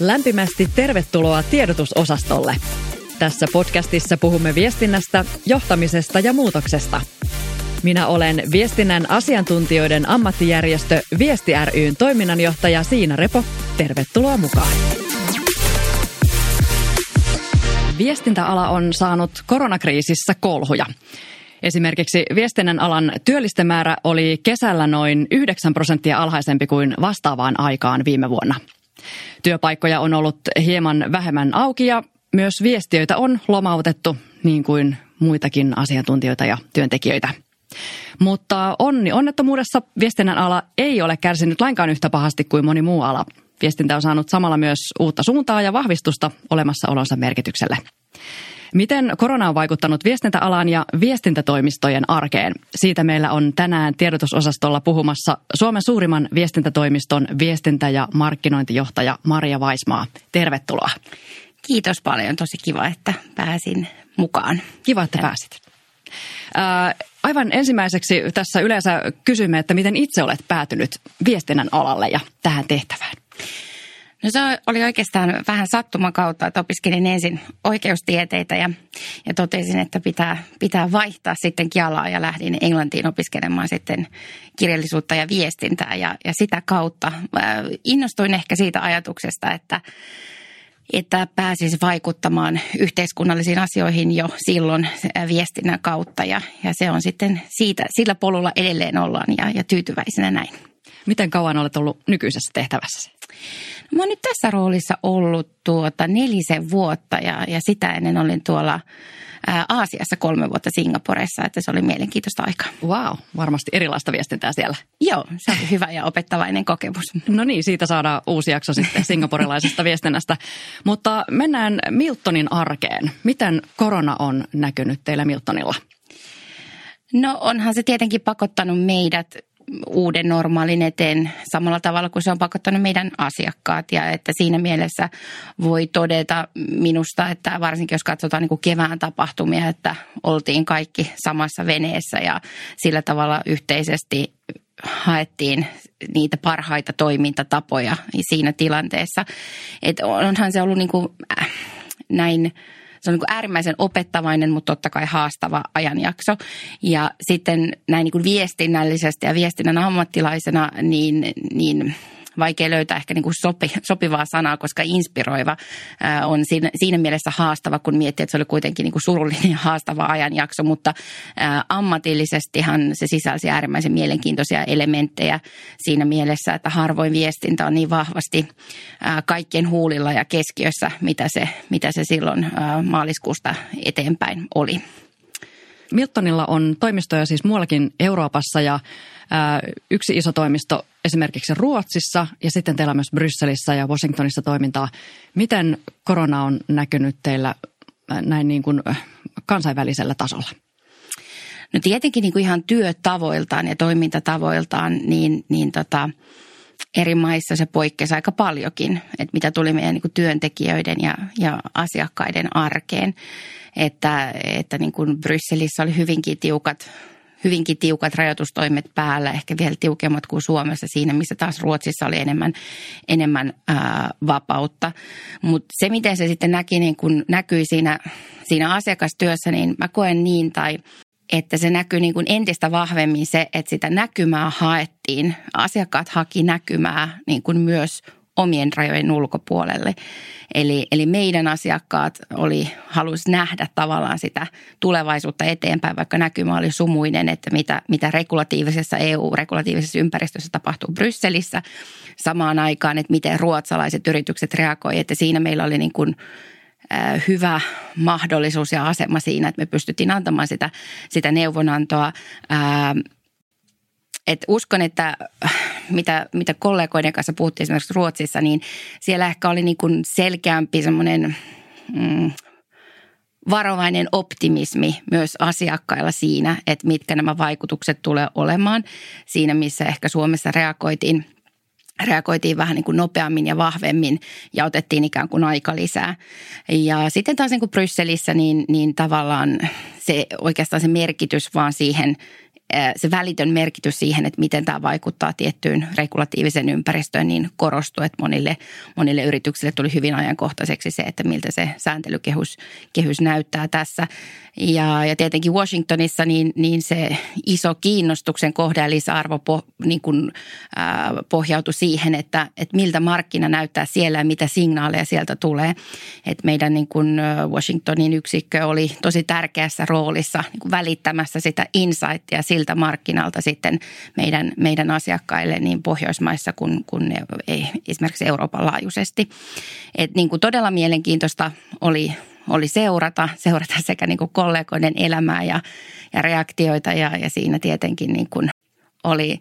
Lämpimästi tervetuloa tiedotusosastolle. Tässä podcastissa puhumme viestinnästä, johtamisesta ja muutoksesta. Minä olen viestinnän asiantuntijoiden ammattijärjestö Viesti ryn toiminnanjohtaja Siina Repo. Tervetuloa mukaan. Viestintäala on saanut koronakriisissä kolhuja. Esimerkiksi viestinnän alan työllistemäärä oli kesällä noin 9 prosenttia alhaisempi kuin vastaavaan aikaan viime vuonna. Työpaikkoja on ollut hieman vähemmän auki ja myös viestiöitä on lomautettu niin kuin muitakin asiantuntijoita ja työntekijöitä. Mutta onni onnettomuudessa viestinnän ala ei ole kärsinyt lainkaan yhtä pahasti kuin moni muu ala. Viestintä on saanut samalla myös uutta suuntaa ja vahvistusta olemassaolonsa merkitykselle. Miten korona on vaikuttanut viestintäalaan ja viestintätoimistojen arkeen? Siitä meillä on tänään tiedotusosastolla puhumassa Suomen suurimman viestintätoimiston viestintä- ja markkinointijohtaja Maria Vaismaa. Tervetuloa. Kiitos paljon. Tosi kiva, että pääsin mukaan. Kiva, että pääsit. Ää, aivan ensimmäiseksi tässä yleensä kysymme, että miten itse olet päätynyt viestinnän alalle ja tähän tehtävään? No se oli oikeastaan vähän sattuman kautta, että opiskelin ensin oikeustieteitä ja, ja totesin, että pitää, pitää vaihtaa sitten alaa ja lähdin Englantiin opiskelemaan sitten kirjallisuutta ja viestintää ja, ja sitä kautta innostuin ehkä siitä ajatuksesta, että että pääsisi vaikuttamaan yhteiskunnallisiin asioihin jo silloin viestinnän kautta ja, ja se on sitten siitä, sillä polulla edelleen ollaan ja, ja tyytyväisenä näin. Miten kauan olet ollut nykyisessä tehtävässä? Mä oon nyt tässä roolissa ollut tuota nelisen vuotta ja, ja sitä ennen olin tuolla ää, Aasiassa kolme vuotta Singaporessa, että se oli mielenkiintoista aikaa. Wow, varmasti erilaista viestintää siellä. Joo, se oli hyvä ja opettavainen kokemus. No niin, siitä saadaan uusi jakso sitten singaporilaisesta viestinnästä. Mutta mennään Miltonin arkeen. Miten korona on näkynyt teillä Miltonilla? No onhan se tietenkin pakottanut meidät uuden normaalin eteen samalla tavalla kuin se on pakottanut meidän asiakkaat. Ja että siinä mielessä voi todeta minusta, että varsinkin jos katsotaan niin kuin kevään tapahtumia, että oltiin kaikki samassa veneessä ja sillä tavalla yhteisesti haettiin niitä parhaita toimintatapoja siinä tilanteessa. Että onhan se ollut niin kuin, äh, näin se on niin äärimmäisen opettavainen, mutta totta kai haastava ajanjakso. Ja sitten näin niin kuin viestinnällisesti ja viestinnän ammattilaisena, niin, niin vaikea löytää ehkä niin kuin sopi, sopivaa sanaa, koska inspiroiva on siinä, siinä mielessä haastava, kun miettii, että se oli kuitenkin niin kuin surullinen ja haastava ajanjakso, mutta ammatillisestihan se sisälsi äärimmäisen mielenkiintoisia elementtejä siinä mielessä, että harvoin viestintä on niin vahvasti kaikkien huulilla ja keskiössä, mitä se, mitä se silloin maaliskuusta eteenpäin oli. Miltonilla on toimistoja siis muuallakin Euroopassa ja yksi iso toimisto esimerkiksi Ruotsissa ja sitten teillä on myös Brysselissä ja Washingtonissa toimintaa. Miten korona on näkynyt teillä näin niin kuin kansainvälisellä tasolla? No tietenkin niin kuin ihan työtavoiltaan ja toimintatavoiltaan, niin, niin tota, eri maissa se poikkesi aika paljonkin, että mitä tuli meidän niin kuin työntekijöiden ja, ja asiakkaiden arkeen. Että, että niin kuin Brysselissä oli hyvinkin tiukat hyvinkin tiukat rajoitustoimet päällä, ehkä vielä tiukemmat kuin Suomessa siinä, missä taas Ruotsissa oli enemmän, enemmän ää, vapautta. Mutta se, miten se sitten näki, niin kun näkyi siinä, siinä asiakastyössä, niin mä koen niin tai että se näkyy niin kuin entistä vahvemmin se, että sitä näkymää haettiin. Asiakkaat haki näkymää niin kuin myös omien rajojen ulkopuolelle. Eli, eli meidän asiakkaat oli, halusi nähdä tavallaan sitä tulevaisuutta eteenpäin, vaikka näkymä oli sumuinen, että mitä, mitä regulatiivisessa EU-regulatiivisessa ympäristössä tapahtuu Brysselissä samaan aikaan, että miten ruotsalaiset yritykset reagoivat, että siinä meillä oli niin kuin hyvä mahdollisuus ja asema siinä, että me pystyttiin antamaan sitä, sitä neuvonantoa et uskon, että mitä, mitä kollegoiden kanssa puhuttiin esimerkiksi Ruotsissa, niin siellä ehkä oli niin kuin selkeämpi semmoinen mm, varovainen optimismi myös asiakkailla siinä, että mitkä nämä vaikutukset tulee olemaan. Siinä, missä ehkä Suomessa reagoitiin reagoitiin vähän niin kuin nopeammin ja vahvemmin ja otettiin ikään kuin aika lisää. Ja sitten taas niin kuin Brysselissä, niin, niin tavallaan se oikeastaan se merkitys vaan siihen se välitön merkitys siihen, että miten tämä vaikuttaa tiettyyn regulatiivisen ympäristöön, niin korostui, että monille, monille yrityksille tuli hyvin ajankohtaiseksi se, että miltä se sääntelykehys kehys näyttää tässä. Ja, ja tietenkin Washingtonissa niin, niin se iso kiinnostuksen kohde ja lisäarvo po, niin kuin, äh, pohjautui siihen, että, että miltä markkina näyttää siellä ja mitä signaaleja sieltä tulee. Et meidän niin kuin Washingtonin yksikkö oli tosi tärkeässä roolissa niin kuin välittämässä sitä insightia siltä markkinalta sitten meidän, meidän asiakkaille niin Pohjoismaissa kuin, kuin ei, esimerkiksi Euroopan laajuisesti. Et niin kuin todella mielenkiintoista oli oli seurata, seurata sekä niin kuin kollegoiden elämää ja, ja reaktioita ja, ja siinä tietenkin niin kuin oli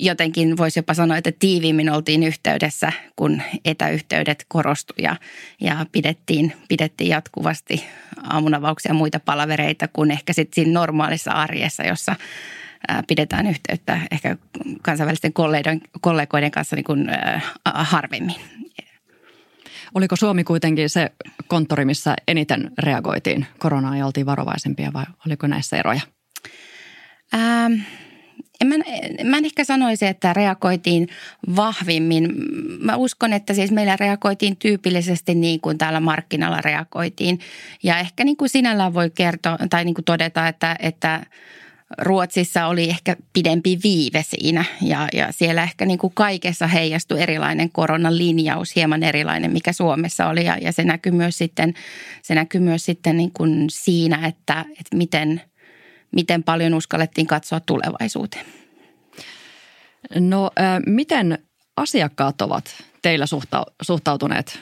jotenkin voisi jopa sanoa, että tiiviimmin oltiin yhteydessä, kun etäyhteydet korostu ja, ja pidettiin, pidettiin jatkuvasti aamunavauksia ja muita palavereita kuin ehkä sitten siinä normaalissa arjessa, jossa pidetään yhteyttä ehkä kansainvälisten kollegoiden, kollegoiden kanssa niin kuin, harvemmin. Oliko Suomi kuitenkin se konttori, missä eniten reagoitiin koronaan ja oltiin varovaisempia vai oliko näissä eroja? Ähm, Mä, mä en ehkä sanoisi, että reagoitiin vahvimmin. Mä uskon, että siis meillä reagoitiin tyypillisesti niin kuin täällä markkinalla reagoitiin. Ja ehkä niin kuin sinällään voi kertoa tai niin kuin todeta, että, että Ruotsissa oli ehkä pidempi viive siinä ja, ja siellä ehkä niin kuin kaikessa heijastui erilainen koronan linjaus, hieman erilainen, mikä Suomessa oli ja, ja se näkyy myös sitten, se näkyy myös sitten niin kuin siinä, että, että miten, miten paljon uskallettiin katsoa tulevaisuuteen. No miten asiakkaat ovat teillä suhtautuneet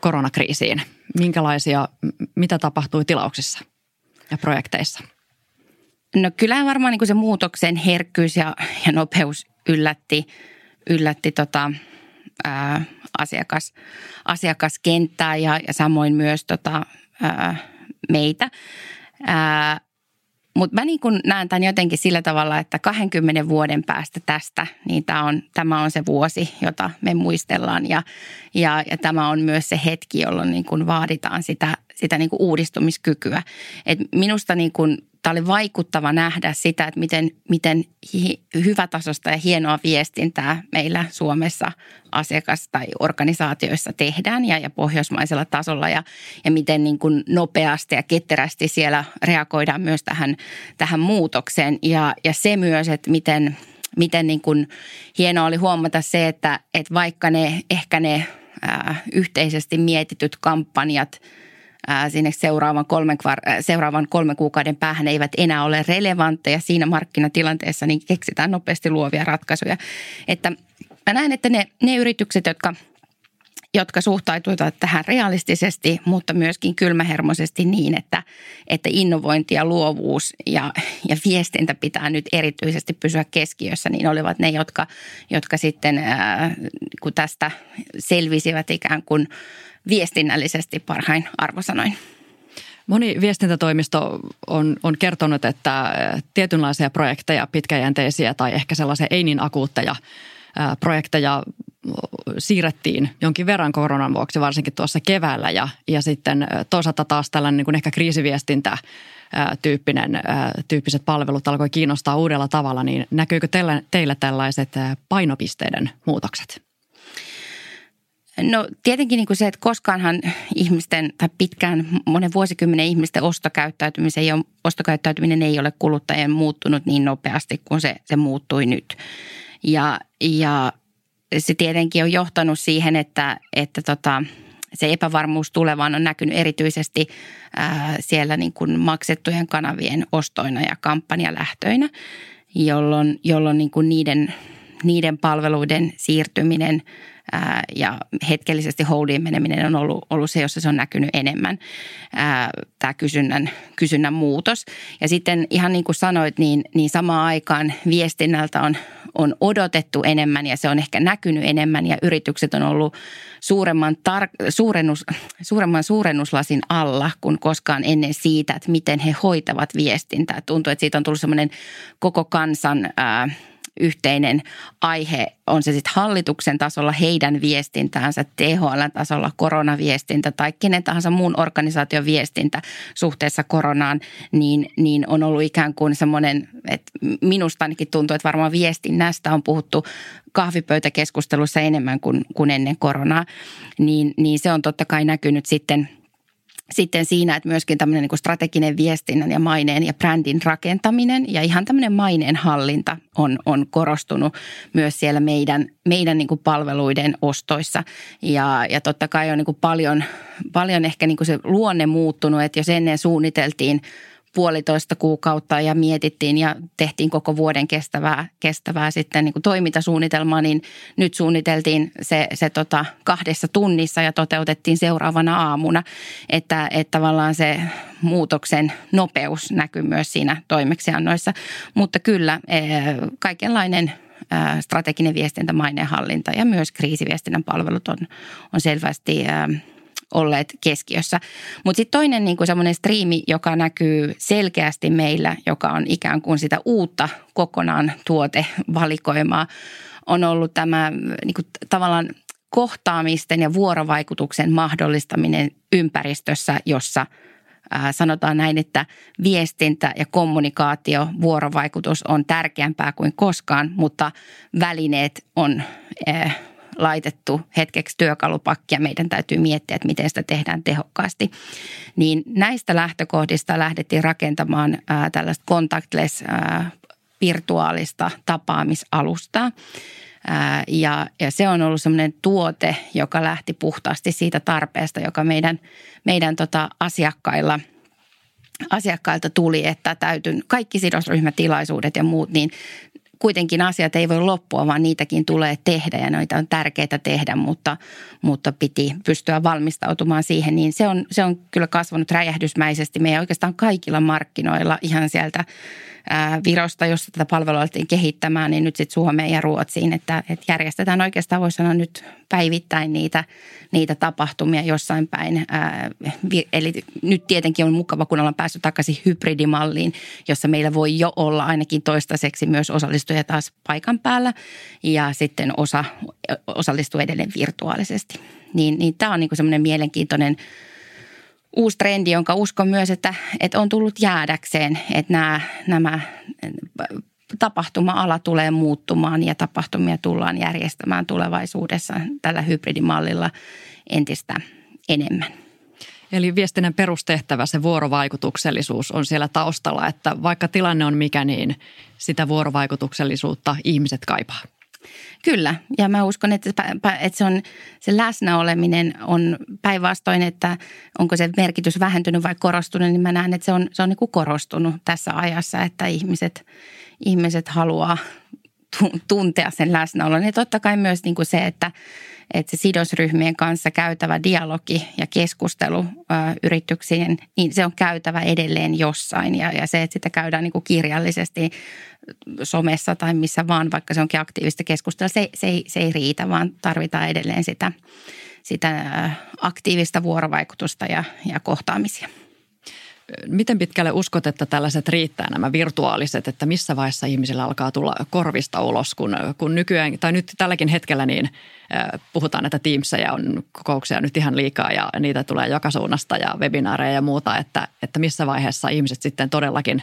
koronakriisiin? Minkälaisia, mitä tapahtui tilauksissa ja projekteissa? No kyllähän varmaan niin kuin se muutoksen herkkyys ja, ja nopeus yllätti, yllätti tota, ää, asiakas, asiakaskenttää ja, ja samoin myös tota, ää, meitä. Ää, mutta mä niin kun näen tämän jotenkin sillä tavalla, että 20 vuoden päästä tästä, niin tämä on, tämä on se vuosi, jota me muistellaan. Ja, ja, ja tämä on myös se hetki, jolloin niin kun vaaditaan sitä, sitä niin uudistumiskykyä. Et minusta niin kun tämä oli vaikuttava nähdä sitä, että miten, miten hyvätasosta ja hienoa viestintää meillä Suomessa asiakas- tai organisaatioissa tehdään ja, ja pohjoismaisella tasolla ja, ja miten niin kuin nopeasti ja ketterästi siellä reagoidaan myös tähän, tähän muutokseen. Ja, ja se myös, että miten, miten niin kuin hienoa oli huomata se, että, että vaikka ne ehkä ne ää, yhteisesti mietityt kampanjat – sinne seuraavan kolmen, seuraavan kolmen kuukauden päähän eivät enää ole relevantteja siinä markkinatilanteessa, niin keksitään nopeasti luovia ratkaisuja. Että mä näen, että ne, ne yritykset, jotka jotka suhtautuvat tähän realistisesti, mutta myöskin kylmähermoisesti niin, että, että innovointi ja luovuus ja, ja viestintä pitää nyt erityisesti pysyä keskiössä, niin olivat ne, jotka, jotka sitten ää, kun tästä selvisivät ikään kuin viestinnällisesti parhain arvosanoin. Moni viestintätoimisto on, on kertonut, että tietynlaisia projekteja, pitkäjänteisiä tai ehkä sellaisia ei niin akuutteja projekteja siirrettiin jonkin verran koronan vuoksi, varsinkin tuossa keväällä. Ja, ja sitten toisaalta taas tällainen niin kuin ehkä kriisiviestintä tyyppinen, tyyppiset palvelut alkoi kiinnostaa uudella tavalla, niin näkyykö teillä, teillä tällaiset painopisteiden muutokset? No tietenkin niin kuin se, että koskaanhan ihmisten tai pitkään monen vuosikymmenen ihmisten ostokäyttäytymisen, ei ole, ostokäyttäytyminen ei ole kuluttajien muuttunut niin nopeasti kuin se, se muuttui nyt. Ja, ja se tietenkin on johtanut siihen, että, että tota, se epävarmuus tulevaan on näkynyt erityisesti ää, siellä niin kuin maksettujen kanavien ostoina ja kampanjalähtöinä, jolloin, jolloin niin kuin niiden, niiden palveluiden siirtyminen – ja hetkellisesti holdiin meneminen on ollut, ollut se, jossa se on näkynyt enemmän, tämä kysynnän, kysynnän muutos. Ja sitten ihan niin kuin sanoit, niin, niin samaan aikaan viestinnältä on, on odotettu enemmän ja se on ehkä näkynyt enemmän ja yritykset on ollut suuremman, tar- suurennus, suuremman suurennuslasin alla kuin koskaan ennen siitä, että miten he hoitavat viestintää. Tuntuu, että siitä on tullut semmoinen koko kansan ää, yhteinen aihe, on se sitten hallituksen tasolla heidän viestintäänsä, THL-tasolla koronaviestintä tai kenen tahansa muun organisaation viestintä suhteessa koronaan, niin, niin on ollut ikään kuin semmoinen, että minusta ainakin tuntuu, että varmaan viestinnästä on puhuttu kahvipöytäkeskustelussa enemmän kuin, kuin ennen koronaa, niin, niin se on totta kai näkynyt sitten – sitten siinä, että myöskin tämmöinen niin strateginen viestinnän ja maineen ja brändin rakentaminen ja ihan tämmöinen maineen hallinta on, on korostunut myös siellä meidän, meidän niin kuin palveluiden ostoissa. Ja, ja totta kai on niin kuin paljon, paljon ehkä niin kuin se luonne muuttunut, että jos ennen suunniteltiin – puolitoista kuukautta ja mietittiin ja tehtiin koko vuoden kestävää, kestävää sitten niin kuin toimintasuunnitelmaa, niin nyt suunniteltiin se, se tota kahdessa tunnissa ja toteutettiin seuraavana aamuna, että, että tavallaan se muutoksen nopeus näkyy myös siinä toimeksiannoissa. Mutta kyllä eh, kaikenlainen strateginen viestintä, mainehallinta ja myös kriisiviestinnän palvelut on, on selvästi olleet keskiössä. Mutta sitten toinen niin kuin semmoinen striimi, joka näkyy selkeästi meillä, joka on ikään kuin sitä uutta kokonaan tuotevalikoimaa, on ollut tämä niin kuin tavallaan kohtaamisten ja vuorovaikutuksen mahdollistaminen ympäristössä, jossa sanotaan näin, että viestintä ja kommunikaatio, vuorovaikutus on tärkeämpää kuin koskaan, mutta välineet on laitettu hetkeksi työkalupakkia. Meidän täytyy miettiä, että miten sitä tehdään tehokkaasti. Niin näistä lähtökohdista lähdettiin rakentamaan ää, tällaista contactless ää, virtuaalista tapaamisalustaa. Ja, ja se on ollut semmoinen tuote, joka lähti puhtaasti siitä tarpeesta, joka meidän, meidän tota asiakkailla – asiakkailta tuli, että täytyy kaikki sidosryhmätilaisuudet ja muut, niin kuitenkin asiat ei voi loppua, vaan niitäkin tulee tehdä ja noita on tärkeää tehdä, mutta, mutta piti pystyä valmistautumaan siihen. Niin se on, se on kyllä kasvanut räjähdysmäisesti meidän oikeastaan kaikilla markkinoilla ihan sieltä Virosta, jossa tätä palvelua alettiin kehittämään, niin nyt sitten Suomeen ja Ruotsiin, että, että järjestetään oikeastaan voisi sanoa nyt päivittäin niitä, niitä tapahtumia jossain päin. Eli nyt tietenkin on mukava, kun ollaan päässyt takaisin hybridimalliin, jossa meillä voi jo olla ainakin toistaiseksi myös osallistujia taas paikan päällä ja sitten osa osallistuu edelleen virtuaalisesti. Niin, niin tämä on niin semmoinen mielenkiintoinen – uusi trendi, jonka uskon myös, että, että on tullut jäädäkseen, että nämä, nämä tapahtuma-ala tulee muuttumaan ja tapahtumia tullaan järjestämään tulevaisuudessa tällä hybridimallilla entistä enemmän. Eli viestinnän perustehtävä, se vuorovaikutuksellisuus on siellä taustalla, että vaikka tilanne on mikä, niin sitä vuorovaikutuksellisuutta ihmiset kaipaa. Kyllä, ja mä uskon, että, että se, on, se läsnäoleminen on päinvastoin, että onko se merkitys vähentynyt vai korostunut, niin mä näen, että se on, se on niin kuin korostunut tässä ajassa, että ihmiset, ihmiset haluaa tuntea sen läsnäolon. Ja totta kai myös niin kuin se, että, että se sidosryhmien kanssa käytävä dialogi ja keskustelu ö, yrityksien, niin se on käytävä edelleen jossain. Ja, ja se, että sitä käydään niin kuin kirjallisesti somessa tai missä vaan, vaikka se onkin aktiivista keskustelua, se, se, ei, se ei riitä, vaan tarvitaan edelleen sitä, sitä aktiivista vuorovaikutusta ja, ja kohtaamisia. Miten pitkälle uskot, että tällaiset riittää nämä virtuaaliset, että missä vaiheessa ihmisillä alkaa tulla korvista ulos, kun, kun nykyään, tai nyt tälläkin hetkellä niin puhutaan, että Teamsia on kokouksia nyt ihan liikaa ja niitä tulee joka suunnasta ja webinaareja ja muuta, että, että missä vaiheessa ihmiset sitten todellakin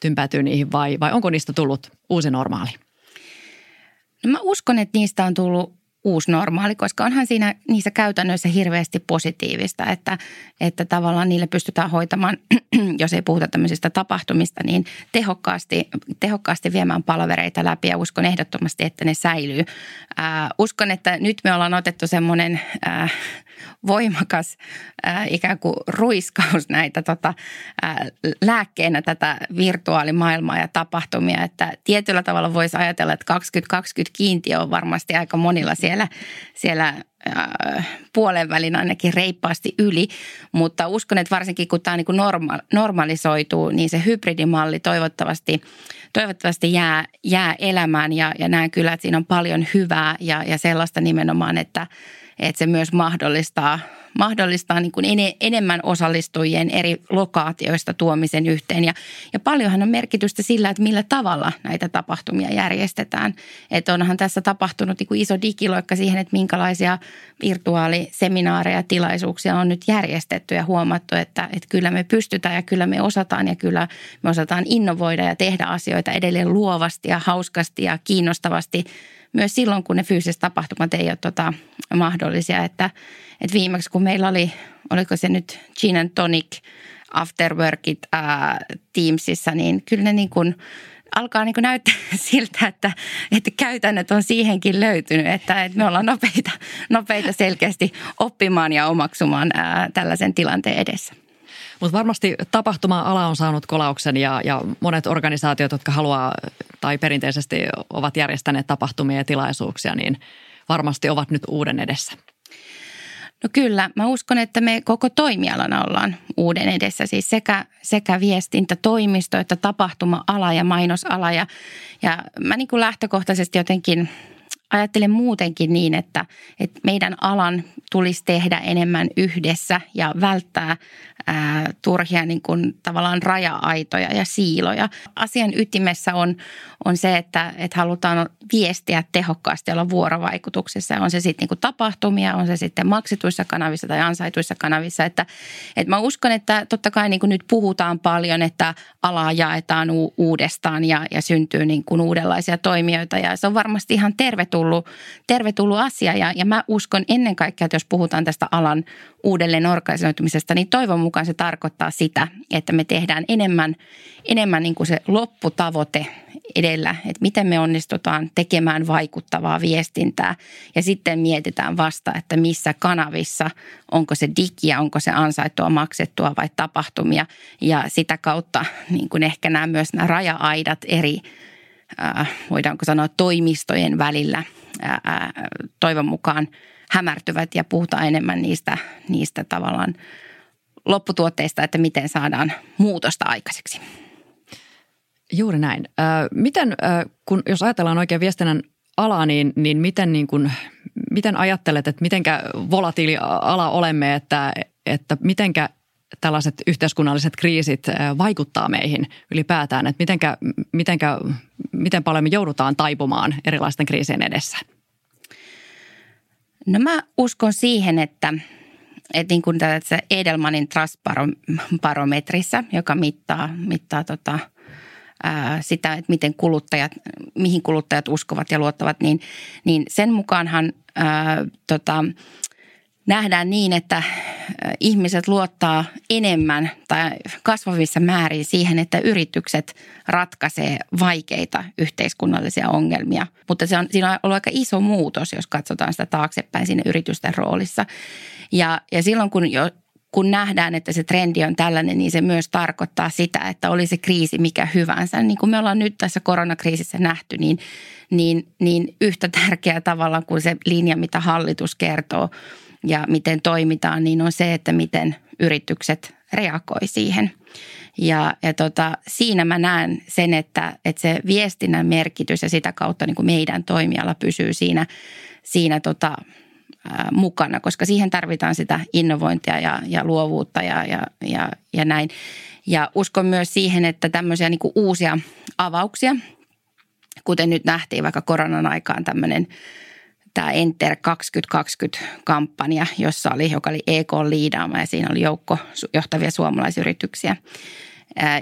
tympätyy niihin vai, vai onko niistä tullut uusi normaali? No mä uskon, että niistä on tullut uusi normaali, koska onhan siinä niissä käytännöissä hirveästi positiivista, että, että tavallaan niille pystytään hoitamaan, jos ei puhuta tämmöisistä tapahtumista, niin tehokkaasti, tehokkaasti viemään palavereita läpi ja uskon ehdottomasti, että ne säilyy. Äh, uskon, että nyt me ollaan otettu semmoinen äh, voimakas äh, ikään kuin ruiskaus näitä tota, äh, lääkkeenä tätä virtuaalimaailmaa ja tapahtumia, että tietyllä tavalla voisi ajatella, että 2020 kiintiö on varmasti aika monilla siellä siellä, siellä äh, puolen välin ainakin reippaasti yli, mutta uskon, että varsinkin kun tämä niin kuin norma, normalisoituu, niin se hybridimalli toivottavasti, toivottavasti jää, jää elämään. Ja, ja näen kyllä, että siinä on paljon hyvää ja, ja sellaista nimenomaan, että, että se myös mahdollistaa mahdollistaa – niin kuin enemmän osallistujien eri lokaatioista tuomisen yhteen. Ja, ja paljonhan on merkitystä sillä, että millä tavalla näitä tapahtumia järjestetään. Että onhan tässä tapahtunut niin kuin iso digiloikka siihen, että minkälaisia virtuaaliseminaareja ja tilaisuuksia on nyt järjestetty ja huomattu, että, että kyllä me pystytään ja kyllä me osataan ja kyllä me osataan innovoida ja tehdä asioita edelleen luovasti ja hauskasti ja kiinnostavasti myös silloin, kun ne fyysiset tapahtumat ei ole tota mahdollisia. Että, että viimeksi kun meillä oli, oliko se nyt Gin and Tonic afterworkit ää, Teamsissa, niin kyllä ne niin kuin alkaa niin näyttää siltä, että, että käytännöt on siihenkin löytynyt, että, että me ollaan nopeita, nopeita selkeästi oppimaan ja omaksumaan ää, tällaisen tilanteen edessä. Mutta varmasti tapahtuma-ala on saanut kolauksen ja, ja monet organisaatiot, jotka haluaa tai perinteisesti ovat järjestäneet tapahtumia ja tilaisuuksia, niin varmasti ovat nyt uuden edessä. No kyllä, mä uskon, että me koko toimialana ollaan uuden edessä, siis sekä, sekä viestintätoimisto että tapahtuma-ala ja mainosala. Ja, ja mä niin kuin lähtökohtaisesti jotenkin ajattelen muutenkin niin, että, että meidän alan tulisi tehdä enemmän yhdessä ja välttää ää, turhia niin kuin, tavallaan raja-aitoja ja siiloja. Asian ytimessä on, on se, että, että halutaan viestiä tehokkaasti olla vuorovaikutuksessa. On se sitten niin tapahtumia, on se sitten maksetuissa kanavissa tai ansaituissa kanavissa. Että, että mä uskon, että totta kai niin kuin nyt puhutaan paljon, että alaa jaetaan u- uudestaan ja, ja syntyy niin kuin uudenlaisia toimijoita. Ja se on varmasti ihan tervetullut, tervetullut asia. Ja, ja mä uskon ennen kaikkea, että jos puhutaan tästä alan uudelleen organisoitumisesta, niin toivon mukaan se tarkoittaa sitä, että me tehdään enemmän, enemmän niin kuin se lopputavoite edellä, että miten me onnistutaan tekemään vaikuttavaa viestintää ja sitten mietitään vasta, että missä kanavissa, onko se digiä, onko se ansaittua, maksettua vai tapahtumia ja sitä kautta niin kuin ehkä nämä myös nämä raja-aidat eri, äh, voidaanko sanoa toimistojen välillä äh, toivon mukaan hämärtyvät ja puhutaan enemmän niistä, niistä tavallaan lopputuotteista, että miten saadaan muutosta aikaiseksi. Juuri näin. Miten, kun, jos ajatellaan oikein viestinnän alaa, niin, niin miten, niin kun, miten ajattelet, että mitenkä volatiili ala olemme, että, että mitenkä tällaiset yhteiskunnalliset kriisit vaikuttaa meihin ylipäätään, että mitenkä, mitenkä, miten paljon me joudutaan taipumaan erilaisten kriisien edessä? No mä uskon siihen, että, että niin kuin tässä Edelmanin Trust-barometrissä, joka mittaa, mittaa tota, sitä, että miten kuluttajat, mihin kuluttajat uskovat ja luottavat, niin, niin sen mukaanhan ää, tota, nähdään niin, että ihmiset luottaa enemmän tai kasvavissa määrin siihen, että yritykset ratkaisee vaikeita yhteiskunnallisia ongelmia. Mutta se on, siinä on ollut aika iso muutos, jos katsotaan sitä taaksepäin siinä yritysten roolissa. Ja, ja silloin kun jo, kun nähdään, että se trendi on tällainen, niin se myös tarkoittaa sitä, että oli se kriisi mikä hyvänsä. Niin kuin me ollaan nyt tässä koronakriisissä nähty, niin, niin, niin yhtä tärkeä tavalla kuin se linja, mitä hallitus kertoo ja miten toimitaan, niin on se, että miten yritykset reagoi siihen. Ja, ja tota, siinä mä näen sen, että, että se viestinnän merkitys ja sitä kautta niin kuin meidän toimiala pysyy siinä, siinä tota, mukana, koska siihen tarvitaan sitä innovointia ja, ja luovuutta ja, ja, ja, ja näin. Ja uskon myös siihen, että tämmöisiä niin kuin uusia avauksia, kuten nyt nähtiin vaikka koronan aikaan tämmöinen tämä Enter 2020-kampanja, jossa oli, joka oli EK liidaama ja siinä oli joukko johtavia suomalaisyrityksiä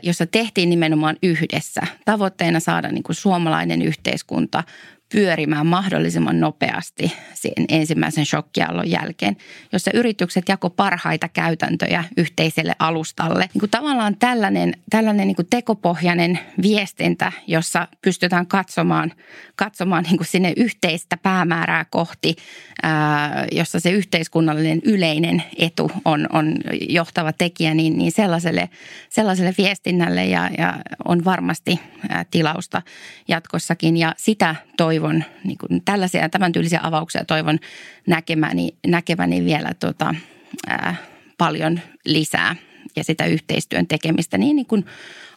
jossa tehtiin nimenomaan yhdessä tavoitteena saada niin kuin suomalainen yhteiskunta pyörimään mahdollisimman nopeasti sen ensimmäisen shokkiallon jälkeen, jossa yritykset jako parhaita käytäntöjä yhteiselle alustalle. Niin kuin tavallaan tällainen, tällainen niin kuin tekopohjainen viestintä, jossa pystytään katsomaan, katsomaan niin kuin sinne yhteistä päämäärää kohti, ää, jossa se yhteiskunnallinen yleinen etu on, on johtava tekijä, niin, niin sellaiselle, sellaiselle viestinnälle ja, ja on varmasti tilausta jatkossakin ja sitä toivon toivon niin kuin tällaisia tämän tyylisiä avauksia toivon näkemäni, näkeväni vielä tota, ää, paljon lisää ja sitä yhteistyön tekemistä niin, niin kuin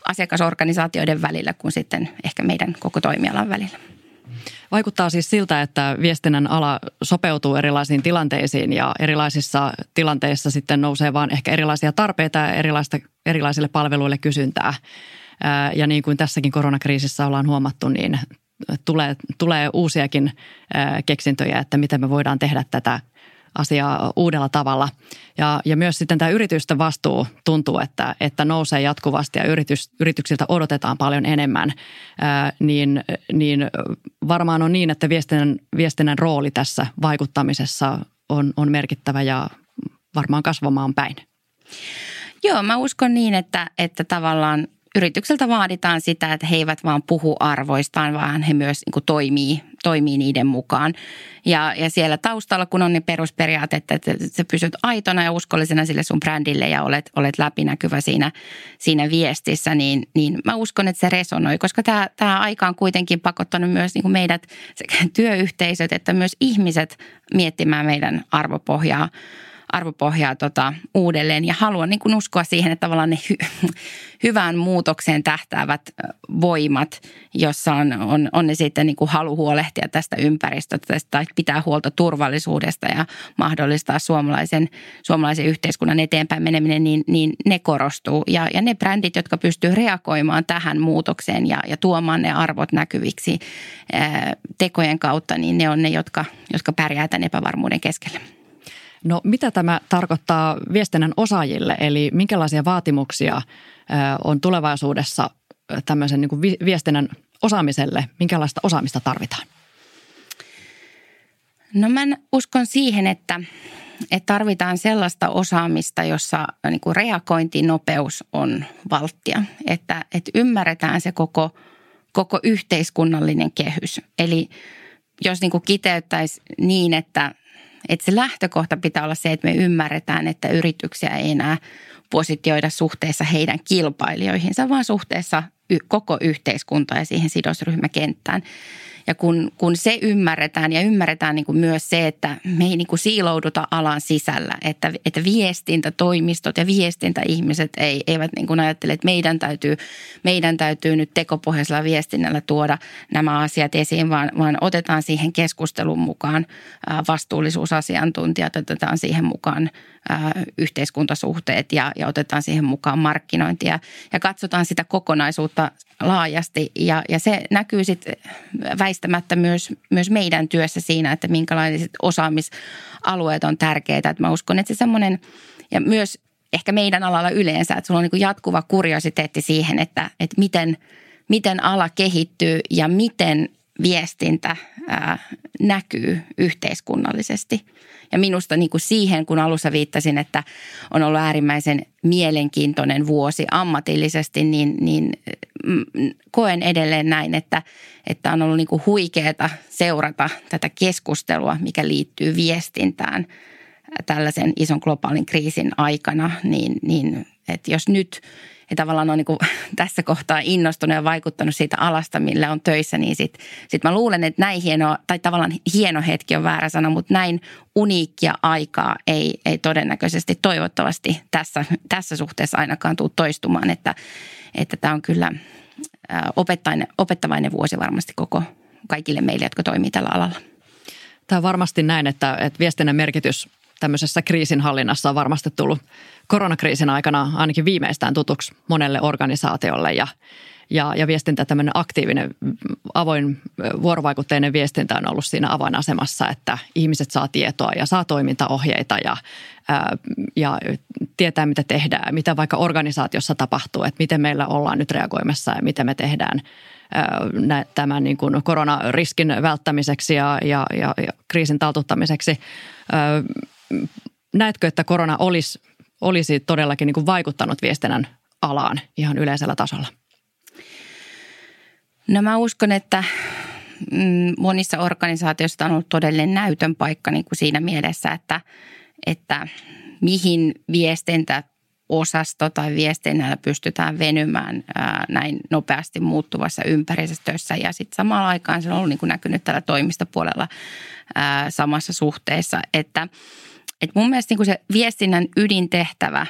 asiakasorganisaatioiden välillä kuin sitten ehkä meidän koko toimialan välillä. Vaikuttaa siis siltä, että viestinnän ala sopeutuu erilaisiin tilanteisiin ja erilaisissa tilanteissa sitten nousee vaan ehkä erilaisia tarpeita ja erilaista, erilaisille palveluille kysyntää. Ja niin kuin tässäkin koronakriisissä ollaan huomattu, niin tulee, tulee uusiakin keksintöjä, että miten me voidaan tehdä tätä asiaa uudella tavalla. Ja, ja myös sitten tämä yritysten vastuu tuntuu, että, että nousee jatkuvasti ja yritys, yrityksiltä odotetaan paljon enemmän. Ää, niin, niin varmaan on niin, että viestinnän, viestinnän rooli tässä vaikuttamisessa on, on merkittävä ja varmaan kasvamaan päin. Joo, mä uskon niin, että, että tavallaan yritykseltä vaaditaan sitä, että he eivät vaan puhu arvoistaan, vaan he myös niin kuin toimii, toimii niiden mukaan. Ja, ja siellä taustalla, kun on ne perusperiaatteet, että sä pysyt aitona ja uskollisena sille sun brändille ja olet, olet läpinäkyvä siinä, siinä viestissä, niin, niin mä uskon, että se resonoi, koska tämä, tämä aika on kuitenkin pakottanut myös niin kuin meidät sekä työyhteisöt että myös ihmiset miettimään meidän arvopohjaa arvopohjaa tota, uudelleen ja haluan niin kuin uskoa siihen, että tavallaan ne hy- hyvään muutokseen tähtäävät voimat, jossa on, on, on ne sitten niin kuin halu huolehtia tästä ympäristöstä tai pitää huolta turvallisuudesta ja mahdollistaa suomalaisen, suomalaisen yhteiskunnan eteenpäin meneminen, niin, niin ne korostuu. Ja, ja ne brändit, jotka pystyy reagoimaan tähän muutokseen ja, ja tuomaan ne arvot näkyviksi ää, tekojen kautta, niin ne on ne, jotka, jotka pärjää tämän epävarmuuden keskellä. No mitä tämä tarkoittaa viestinnän osaajille, eli minkälaisia vaatimuksia on tulevaisuudessa tämmöisen niin kuin viestinnän osaamiselle, minkälaista osaamista tarvitaan? No mä uskon siihen, että, että tarvitaan sellaista osaamista, jossa niin kuin reagointinopeus on valttia. Että, että ymmärretään se koko, koko yhteiskunnallinen kehys. Eli jos niin kuin kiteyttäisi niin, että että se lähtökohta pitää olla se, että me ymmärretään, että yrityksiä ei enää positioida suhteessa heidän kilpailijoihinsa, vaan suhteessa koko yhteiskuntaa ja siihen sidosryhmäkenttään. Ja kun, kun se ymmärretään ja ymmärretään niin kuin myös se, että me ei niin kuin siilouduta alan sisällä, että, että viestintätoimistot ja viestintäihmiset ei, eivät niin kuin ajattele, että meidän täytyy, meidän täytyy nyt tekopohjaisella viestinnällä tuoda nämä asiat esiin, vaan, vaan otetaan siihen keskustelun mukaan vastuullisuusasiantuntijat, otetaan siihen mukaan yhteiskuntasuhteet ja, ja otetaan siihen mukaan markkinointia ja katsotaan sitä kokonaisuutta laajasti ja, ja se näkyy sitten väistämättä myös, myös meidän työssä siinä, että minkälaiset osaamisalueet on tärkeitä. Että mä uskon, että se semmoinen ja myös ehkä meidän alalla yleensä, että sulla on niin jatkuva kuriositeetti siihen, että, että miten, miten ala kehittyy ja miten viestintä ää, näkyy yhteiskunnallisesti. Ja minusta niin kuin siihen, kun alussa viittasin, että on ollut äärimmäisen mielenkiintoinen vuosi ammatillisesti, niin, niin mm, koen edelleen näin, että, että on ollut niin kuin huikeeta seurata tätä keskustelua, mikä liittyy viestintään tällaisen ison globaalin kriisin aikana, niin, niin että jos nyt – ja tavallaan on niin kuin tässä kohtaa innostunut ja vaikuttanut siitä alasta, millä on töissä, niin sitten sit mä luulen, että näin hieno, tai tavallaan hieno hetki on väärä sana, mutta näin uniikkia aikaa ei, ei todennäköisesti toivottavasti tässä, tässä suhteessa ainakaan tule toistumaan, että, että tämä on kyllä opettavainen vuosi varmasti koko kaikille meille, jotka toimii tällä alalla. Tämä on varmasti näin, että, että viestinnän merkitys tämmöisessä kriisinhallinnassa on varmasti tullut koronakriisin aikana ainakin viimeistään tutuksi monelle organisaatiolle ja, ja, ja viestintä, tämmöinen aktiivinen, avoin, vuorovaikutteinen viestintä on ollut siinä avainasemassa, että ihmiset saa tietoa ja saa toimintaohjeita ja, ää, ja tietää, mitä tehdään, mitä vaikka organisaatiossa tapahtuu, että miten meillä ollaan nyt reagoimassa ja miten me tehdään tämän niin kuin koronariskin välttämiseksi ja, ja, ja, ja kriisin taltuttamiseksi. Näetkö, että korona olisi olisi todellakin niin kuin vaikuttanut viestinnän alaan ihan yleisellä tasolla? No mä uskon, että mm, monissa organisaatioissa on ollut todellinen näytön paikka niin kuin siinä mielessä, että, että mihin viestintä osasto tai viestinnällä pystytään venymään ää, näin nopeasti muuttuvassa ympäristössä. Ja sitten samaan aikaan se on ollut niin kuin näkynyt tällä toimistopuolella ää, samassa suhteessa, että – et mun mielestä niin se viestinnän ydintehtävä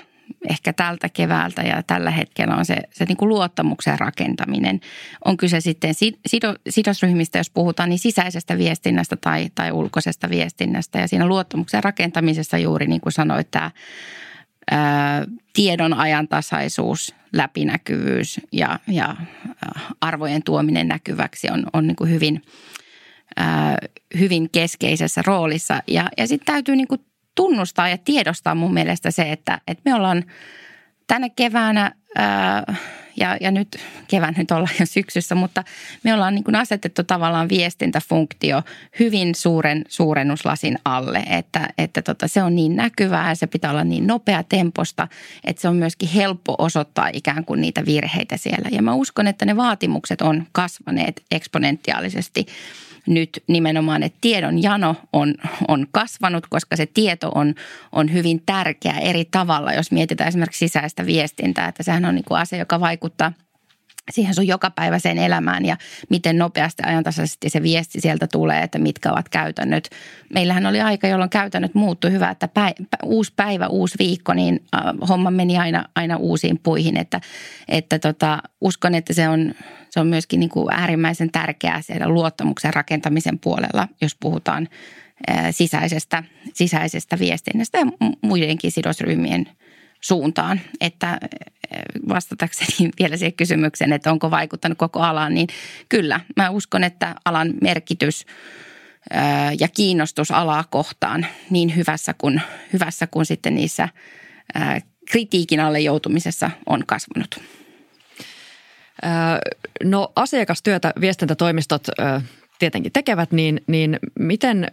ehkä tältä keväältä ja tällä hetkellä on se, se niin kuin luottamuksen rakentaminen. On kyse sitten sido, sidosryhmistä, jos puhutaan, niin sisäisestä viestinnästä tai, tai ulkoisesta viestinnästä. Ja siinä luottamuksen rakentamisessa juuri niin kuin sanoit, tämä ää, tiedon ajantasaisuus, läpinäkyvyys ja, ja arvojen tuominen näkyväksi on, on niin kuin hyvin, ää, hyvin keskeisessä roolissa. Ja, ja sitten täytyy niin kuin tunnustaa ja tiedostaa mun mielestä se, että, että me ollaan tänä keväänä ää, ja, ja nyt kevään nyt ollaan jo syksyssä, mutta me ollaan niin kuin asetettu tavallaan viestintäfunktio hyvin suuren suurennuslasin alle, että, että tota, se on niin näkyvää ja se pitää olla niin nopea temposta, että se on myöskin helppo osoittaa ikään kuin niitä virheitä siellä. Ja mä uskon, että ne vaatimukset on kasvaneet eksponentiaalisesti nyt nimenomaan, että tiedon jano on, on kasvanut, koska se tieto on, on hyvin tärkeä eri tavalla, jos mietitään esimerkiksi sisäistä viestintää, että sehän on niin kuin asia, joka vaikuttaa – siihen sun jokapäiväiseen elämään ja miten nopeasti ajantasaisesti se viesti sieltä tulee, että mitkä ovat käytännöt. Meillähän oli aika, jolloin käytännöt muuttui hyvä, että päivä, uusi päivä, uusi viikko, niin äh, homma meni aina, aina uusiin puihin. Että, että tota, uskon, että se on, se on myöskin niin kuin äärimmäisen tärkeää siellä luottamuksen rakentamisen puolella, jos puhutaan äh, sisäisestä, sisäisestä viestinnästä ja muidenkin sidosryhmien – suuntaan. Että eh, vastatakseni vielä siihen kysymykseen, että onko vaikuttanut koko alaan, niin kyllä. Mä uskon, että alan merkitys eh, ja kiinnostus alaa kohtaan niin hyvässä kuin, hyvässä kuin sitten niissä eh, kritiikin alle joutumisessa on kasvanut. No asiakastyötä viestintätoimistot tietenkin tekevät, niin, niin miten,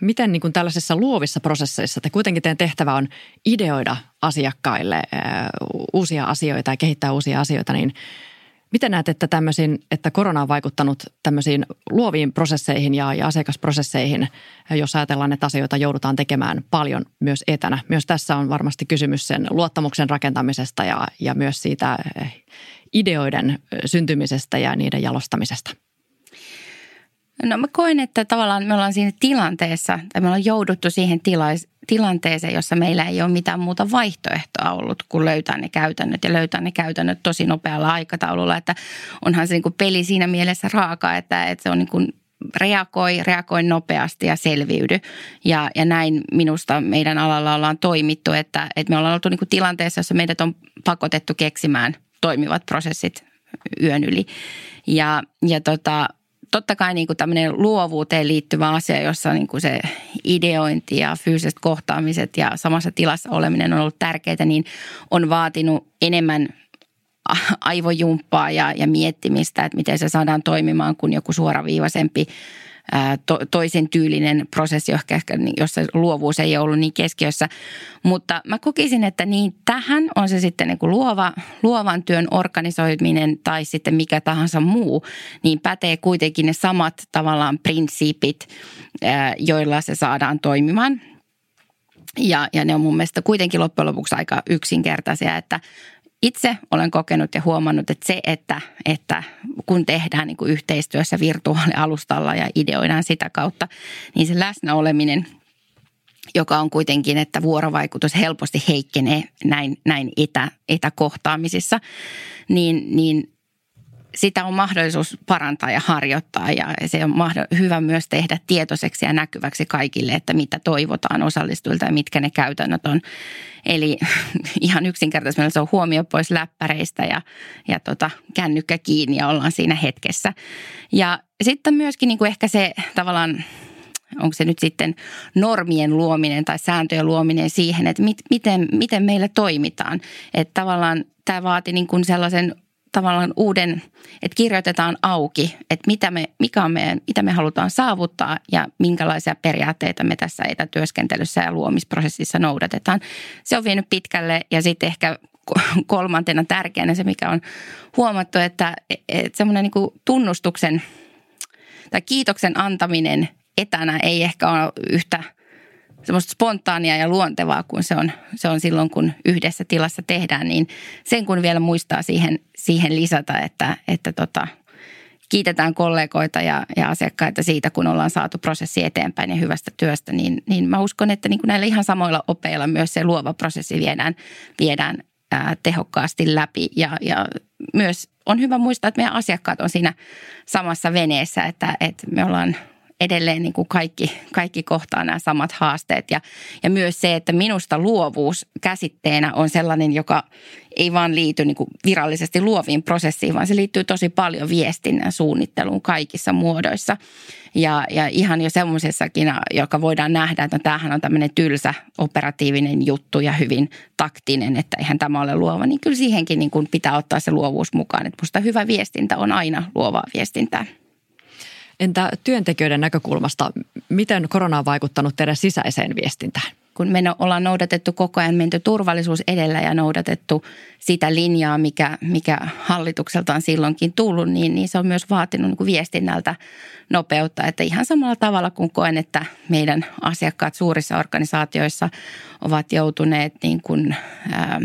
miten niin kuin tällaisissa luovissa prosesseissa, että kuitenkin teidän tehtävä on ideoida asiakkaille uusia asioita ja kehittää uusia asioita, niin miten näet, että, tämmöisiin, että korona on vaikuttanut tämmöisiin luoviin prosesseihin ja, ja asiakasprosesseihin, jos ajatellaan, että asioita joudutaan tekemään paljon myös etänä. Myös tässä on varmasti kysymys sen luottamuksen rakentamisesta ja, ja myös siitä ideoiden syntymisestä ja niiden jalostamisesta. No mä koen, että tavallaan me ollaan siinä tilanteessa, tai me ollaan jouduttu siihen tilais, tilanteeseen, jossa meillä ei ole mitään muuta vaihtoehtoa ollut kuin löytää ne käytännöt ja löytää ne käytännöt tosi nopealla aikataululla. Että onhan se niin kuin peli siinä mielessä raaka, että, että se on niin kuin reagoi, reagoi nopeasti ja selviydy. Ja, ja näin minusta meidän alalla ollaan toimittu, että, että me ollaan oltu niin kuin tilanteessa, jossa meidät on pakotettu keksimään toimivat prosessit yön yli. Ja, ja tota, totta kai niin kuin tämmöinen luovuuteen liittyvä asia, jossa niin kuin se ideointi ja fyysiset kohtaamiset ja samassa tilassa oleminen on ollut tärkeää, niin on vaatinut enemmän aivojumppaa ja, ja miettimistä, että miten se saadaan toimimaan kuin joku suoraviivaisempi to, toisen tyylinen prosessi, ehkä, niin, jossa luovuus ei ollut niin keskiössä. Mutta mä kokisin, että niin tähän on se sitten niin kuin luova, luovan työn organisoiminen tai sitten mikä tahansa muu, niin pätee kuitenkin ne samat tavallaan prinsiipit, joilla se saadaan toimimaan. Ja, ja ne on mun mielestä kuitenkin loppujen lopuksi aika yksinkertaisia, että itse olen kokenut ja huomannut, että se, että, että kun tehdään niin kuin yhteistyössä virtuaalialustalla ja ideoidaan sitä kautta, niin se läsnäoleminen, joka on kuitenkin, että vuorovaikutus helposti heikkenee näin, näin etä, etäkohtaamisissa, niin, niin sitä on mahdollisuus parantaa ja harjoittaa ja se on hyvä myös tehdä tietoiseksi ja näkyväksi kaikille, että mitä toivotaan osallistujilta ja mitkä ne käytännöt on. Eli ihan yksinkertaisesti se on huomio pois läppäreistä ja, ja tota, kännykkä kiinni ja ollaan siinä hetkessä. Ja sitten myöskin niin kuin ehkä se tavallaan onko se nyt sitten normien luominen tai sääntöjen luominen siihen, että mit, miten, miten meillä toimitaan. Että tavallaan tämä vaati niin kuin sellaisen tavallaan uuden, että kirjoitetaan auki, että mitä me, mikä on meidän, mitä me halutaan saavuttaa ja minkälaisia periaatteita me tässä etätyöskentelyssä ja luomisprosessissa noudatetaan. Se on vienyt pitkälle ja sitten ehkä kolmantena tärkeänä se, mikä on huomattu, että, että semmoinen niin tunnustuksen tai kiitoksen antaminen etänä ei ehkä ole yhtä – semmoista spontaania ja luontevaa kuin se on, se on silloin, kun yhdessä tilassa tehdään, niin sen kun vielä muistaa siihen, siihen lisätä, että, että tota, kiitetään kollegoita ja, ja asiakkaita siitä, kun ollaan saatu prosessi eteenpäin ja hyvästä työstä, niin, niin mä uskon, että niin näillä ihan samoilla opeilla myös se luova prosessi viedään, viedään ää, tehokkaasti läpi. Ja, ja myös on hyvä muistaa, että meidän asiakkaat on siinä samassa veneessä, että, että me ollaan edelleen niin kuin kaikki, kaikki kohtaa nämä samat haasteet. Ja, ja myös se, että minusta luovuus käsitteenä on sellainen, joka ei vaan liity niin kuin virallisesti luoviin prosessiin, vaan se liittyy tosi paljon viestinnän suunnitteluun kaikissa muodoissa. Ja, ja ihan jo semmoisessakin, joka voidaan nähdä, että no, tämähän on tämmöinen tylsä operatiivinen juttu ja hyvin taktinen, että eihän tämä ole luova, niin kyllä siihenkin niin kuin pitää ottaa se luovuus mukaan. Että musta hyvä viestintä on aina luovaa viestintää. Entä työntekijöiden näkökulmasta, miten korona on vaikuttanut teidän sisäiseen viestintään? Kun me no, ollaan noudatettu koko ajan menty turvallisuus edellä ja noudatettu sitä linjaa, mikä, mikä hallitukselta on silloinkin tullut, niin, niin se on myös vaatinut niin kuin viestinnältä nopeutta. Että ihan samalla tavalla kuin koen, että meidän asiakkaat suurissa organisaatioissa ovat joutuneet niin kuin, ää,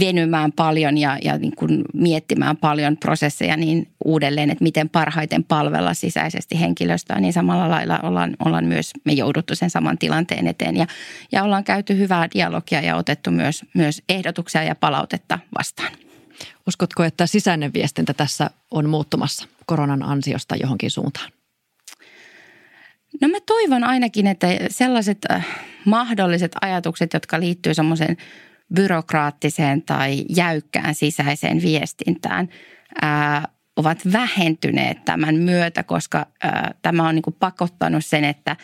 venymään paljon ja, ja niin kuin miettimään paljon prosesseja niin uudelleen, että miten parhaiten palvella sisäisesti henkilöstöä, niin samalla lailla ollaan, ollaan myös me jouduttu sen saman tilanteen eteen ja, ja ollaan käyty hyvää dialogia ja otettu myös, myös ehdotuksia ja palautetta vastaan. Uskotko, että sisäinen viestintä tässä on muuttumassa koronan ansiosta johonkin suuntaan? No mä toivon ainakin, että sellaiset äh, mahdolliset ajatukset, jotka liittyy semmoiseen byrokraattiseen tai jäykkään sisäiseen viestintään ää, ovat vähentyneet tämän myötä, koska ää, tämä on niin pakottanut sen, että,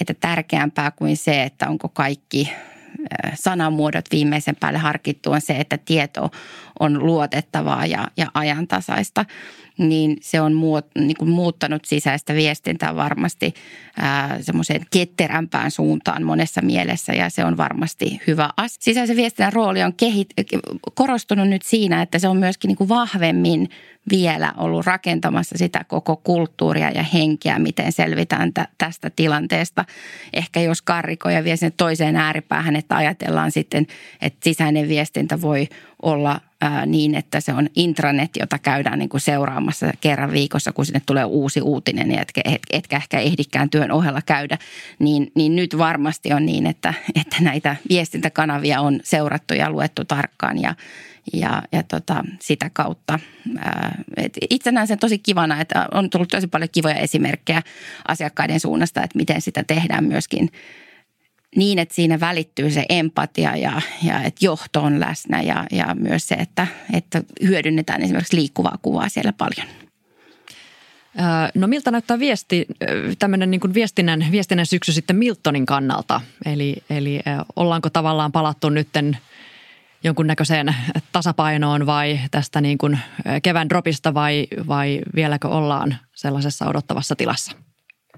että tärkeämpää kuin se, että onko kaikki sanamuodot viimeisen päälle harkittu on se, että tieto on luotettavaa ja, ja ajantasaista niin se on muut, niin kuin muuttanut sisäistä viestintää varmasti semmoiseen ketterämpään suuntaan monessa mielessä ja se on varmasti hyvä asia. Sisäisen viestinnän rooli on kehit, korostunut nyt siinä, että se on myöskin niin kuin vahvemmin vielä ollut rakentamassa sitä koko kulttuuria ja henkeä, miten selvitään t- tästä tilanteesta. Ehkä jos karrikoja vie sinne toiseen ääripäähän, että ajatellaan sitten, että sisäinen viestintä voi olla niin, että se on intranet, jota käydään niin kuin seuraamassa kerran viikossa, kun sinne tulee uusi uutinen ja etkä, et, etkä ehkä ehdikään työn ohella käydä, niin, niin nyt varmasti on niin, että, että näitä viestintäkanavia on seurattu ja luettu tarkkaan ja, ja, ja tota, sitä kautta. Itse näen sen tosi kivana, että on tullut tosi paljon kivoja esimerkkejä asiakkaiden suunnasta, että miten sitä tehdään myöskin – niin, että siinä välittyy se empatia ja, ja että johto on läsnä ja, ja myös se, että, että hyödynnetään esimerkiksi liikkuvaa kuvaa siellä paljon. No miltä näyttää viesti, tämmöinen niin kuin viestinnän, viestinnän syksy sitten Miltonin kannalta? Eli, eli ollaanko tavallaan palattu nytten jonkunnäköiseen tasapainoon vai tästä niin kuin kevään dropista vai, vai vieläkö ollaan sellaisessa odottavassa tilassa?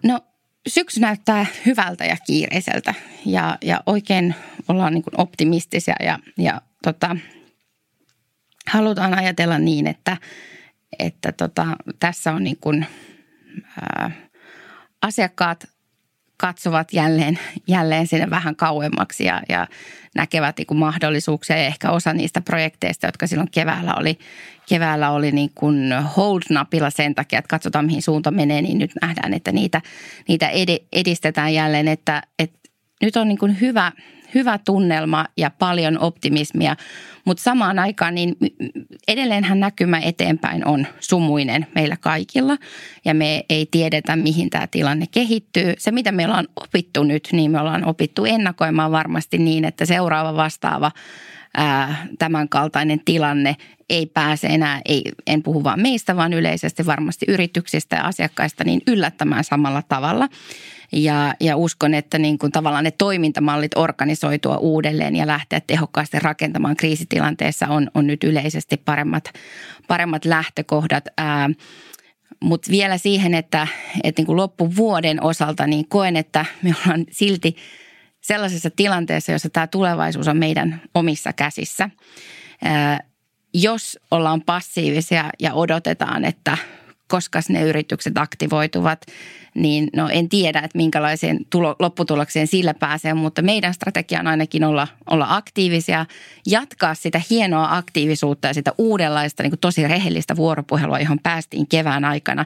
No syksy näyttää hyvältä ja kiireiseltä. Ja, ja oikein ollaan niin kuin optimistisia ja, ja tota, halutaan ajatella niin, että, että tota, tässä on niin kuin, ää, asiakkaat katsovat jälleen, jälleen sinne vähän kauemmaksi ja, ja näkevät niin kuin mahdollisuuksia. Ja ehkä osa niistä projekteista, jotka silloin keväällä oli, keväällä oli niin kuin hold-napilla sen takia, että katsotaan mihin suunta menee, niin nyt nähdään, että niitä, niitä edistetään jälleen. Että, että nyt on niin kuin hyvä, hyvä tunnelma ja paljon optimismia, mutta samaan aikaan niin edelleenhän näkymä eteenpäin on sumuinen meillä kaikilla ja me ei tiedetä, mihin tämä tilanne kehittyy. Se, mitä me ollaan opittu nyt, niin me ollaan opittu ennakoimaan varmasti niin, että seuraava vastaava tämänkaltainen tilanne ei pääse enää, ei, en puhu vain meistä, vaan yleisesti varmasti yrityksistä ja asiakkaista, niin yllättämään samalla tavalla. Ja, ja uskon, että niin kuin tavallaan ne toimintamallit organisoitua uudelleen ja lähteä tehokkaasti rakentamaan kriisitilanteessa on, on nyt yleisesti paremmat, paremmat lähtökohdat. Ää, mutta vielä siihen, että, että niin kuin loppuvuoden osalta niin koen, että me ollaan silti sellaisessa tilanteessa, jossa tämä tulevaisuus on meidän omissa käsissä. Ää, jos ollaan passiivisia ja odotetaan, että koska ne yritykset aktivoituvat, niin no en tiedä, että minkälaiseen tulo, lopputulokseen sillä pääsee, mutta meidän strategia on ainakin olla, olla aktiivisia, jatkaa sitä hienoa aktiivisuutta ja sitä uudenlaista niin kuin tosi rehellistä vuoropuhelua, johon päästiin kevään aikana,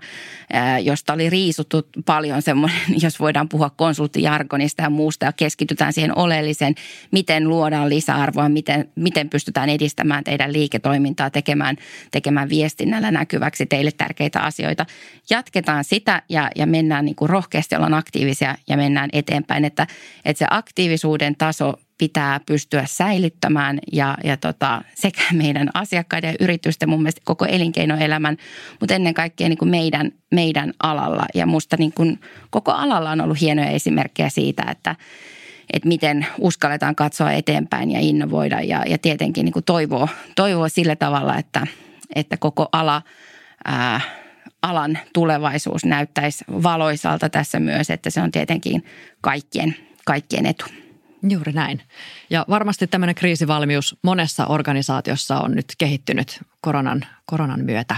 josta oli riisuttu paljon semmoinen, jos voidaan puhua konsulttijargonista ja muusta ja keskitytään siihen oleelliseen, miten luodaan lisäarvoa, miten, miten pystytään edistämään teidän liiketoimintaa, tekemään, tekemään viestinnällä näkyväksi teille tärkeitä asioita. Jatketaan sitä ja, ja mennään niin kuin rohkeasti, ollaan aktiivisia ja mennään eteenpäin, että, että se aktiivisuuden taso pitää pystyä säilyttämään ja, ja tota, sekä meidän asiakkaiden ja yritysten, mun mielestä koko elinkeinoelämän, mutta ennen kaikkea niin kuin meidän, meidän alalla. Ja musta niin kuin koko alalla on ollut hienoja esimerkkejä siitä, että, että miten uskalletaan katsoa eteenpäin ja innovoida ja, ja tietenkin niin kuin toivoa, toivoa sillä tavalla, että, että koko ala, ää, alan tulevaisuus näyttäisi valoisalta tässä myös, että se on tietenkin kaikkien, kaikkien etu. Juuri näin. Ja varmasti tämmöinen kriisivalmius monessa organisaatiossa on nyt kehittynyt koronan, koronan myötä.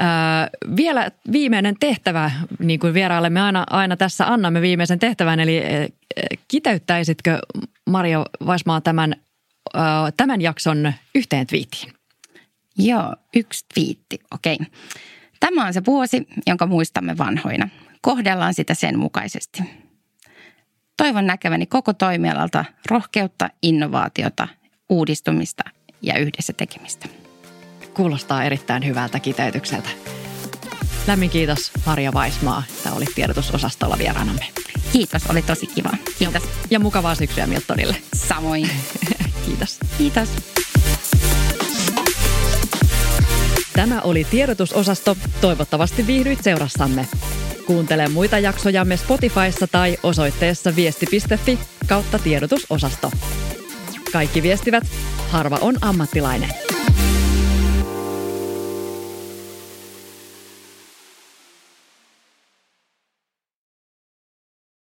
Öö, vielä viimeinen tehtävä, niin kuin vierailemme aina, aina tässä annamme viimeisen tehtävän, eli kiteyttäisitkö Mario Vaismaa tämän, öö, tämän jakson yhteen twiittiin? Joo, yksi twiitti, okei. Okay. Tämä on se vuosi, jonka muistamme vanhoina. Kohdellaan sitä sen mukaisesti. Toivon näkeväni koko toimialalta rohkeutta, innovaatiota, uudistumista ja yhdessä tekemistä. Kuulostaa erittäin hyvältä kiteytykseltä. Lämmin kiitos Maria Vaismaa, että olit tiedotusosastolla vieraanamme. Kiitos, oli tosi kiva. Kiitos. Ja, ja mukavaa syksyä Miltonille. Samoin. kiitos. Kiitos. Tämä oli tiedotusosasto. Toivottavasti viihdyit seurassamme. Kuuntele muita jaksojamme Spotifyssa tai osoitteessa viesti.fi kautta tiedotusosasto. Kaikki viestivät, harva on ammattilainen.